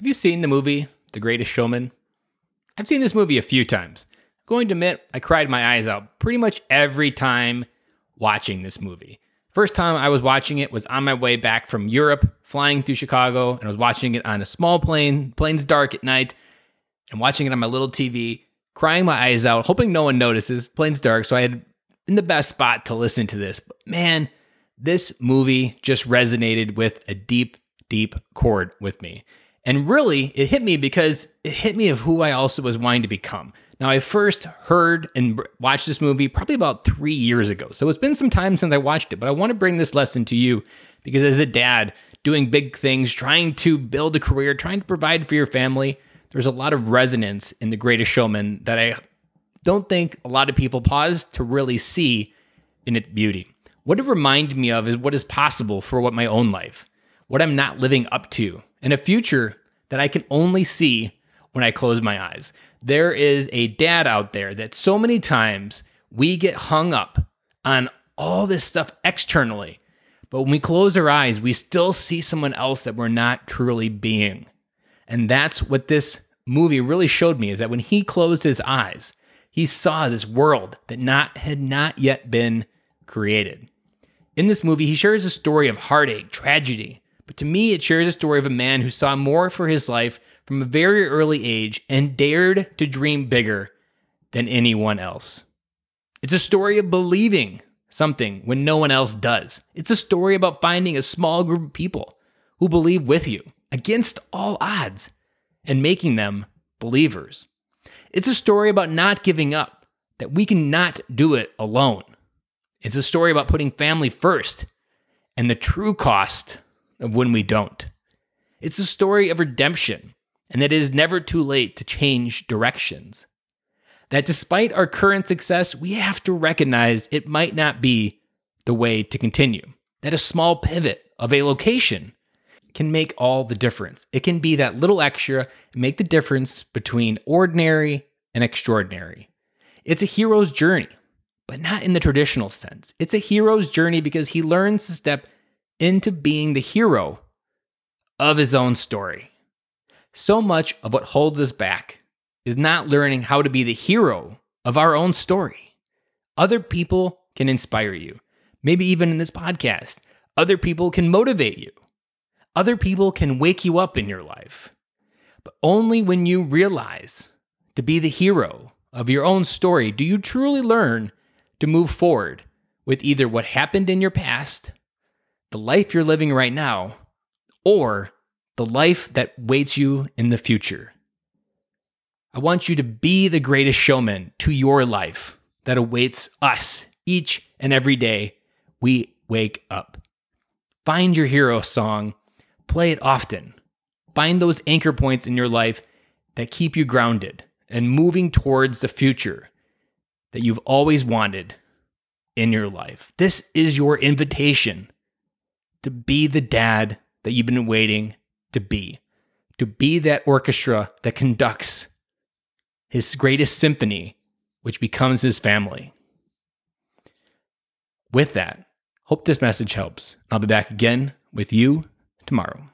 Have you seen the movie The Greatest Showman? I've seen this movie a few times. I'm going to admit, I cried my eyes out pretty much every time watching this movie. First time I was watching it was on my way back from Europe, flying through Chicago, and I was watching it on a small plane. Plane's dark at night, and watching it on my little TV, crying my eyes out, hoping no one notices. Plane's dark, so I had in the best spot to listen to this. But man, this movie just resonated with a deep, deep chord with me. And really, it hit me because it hit me of who I also was wanting to become. Now, I first heard and watched this movie probably about three years ago. So it's been some time since I watched it, but I want to bring this lesson to you because as a dad, doing big things, trying to build a career, trying to provide for your family, there's a lot of resonance in The Greatest Showman that I don't think a lot of people pause to really see in its beauty. What it reminded me of is what is possible for what my own life, what I'm not living up to, and a future that I can only see when I close my eyes. There is a dad out there that so many times we get hung up on all this stuff externally. But when we close our eyes, we still see someone else that we're not truly being. And that's what this movie really showed me is that when he closed his eyes, he saw this world that not had not yet been created. In this movie, he shares a story of heartache, tragedy, but to me, it shares a story of a man who saw more for his life from a very early age and dared to dream bigger than anyone else. It's a story of believing something when no one else does. It's a story about finding a small group of people who believe with you against all odds and making them believers. It's a story about not giving up, that we cannot do it alone. It's a story about putting family first and the true cost of when we don't. It's a story of redemption and that it is never too late to change directions. That despite our current success, we have to recognize it might not be the way to continue. That a small pivot of a location can make all the difference. It can be that little extra and make the difference between ordinary and extraordinary. It's a hero's journey, but not in the traditional sense. It's a hero's journey because he learns to step into being the hero of his own story. So much of what holds us back is not learning how to be the hero of our own story. Other people can inspire you, maybe even in this podcast. Other people can motivate you. Other people can wake you up in your life. But only when you realize to be the hero of your own story do you truly learn to move forward with either what happened in your past the life you're living right now or the life that waits you in the future. I want you to be the greatest showman to your life that awaits us each and every day we wake up. Find your hero song, play it often. Find those anchor points in your life that keep you grounded and moving towards the future that you've always wanted in your life. This is your invitation to be the dad that you've been waiting to be, to be that orchestra that conducts his greatest symphony, which becomes his family. With that, hope this message helps. I'll be back again with you tomorrow.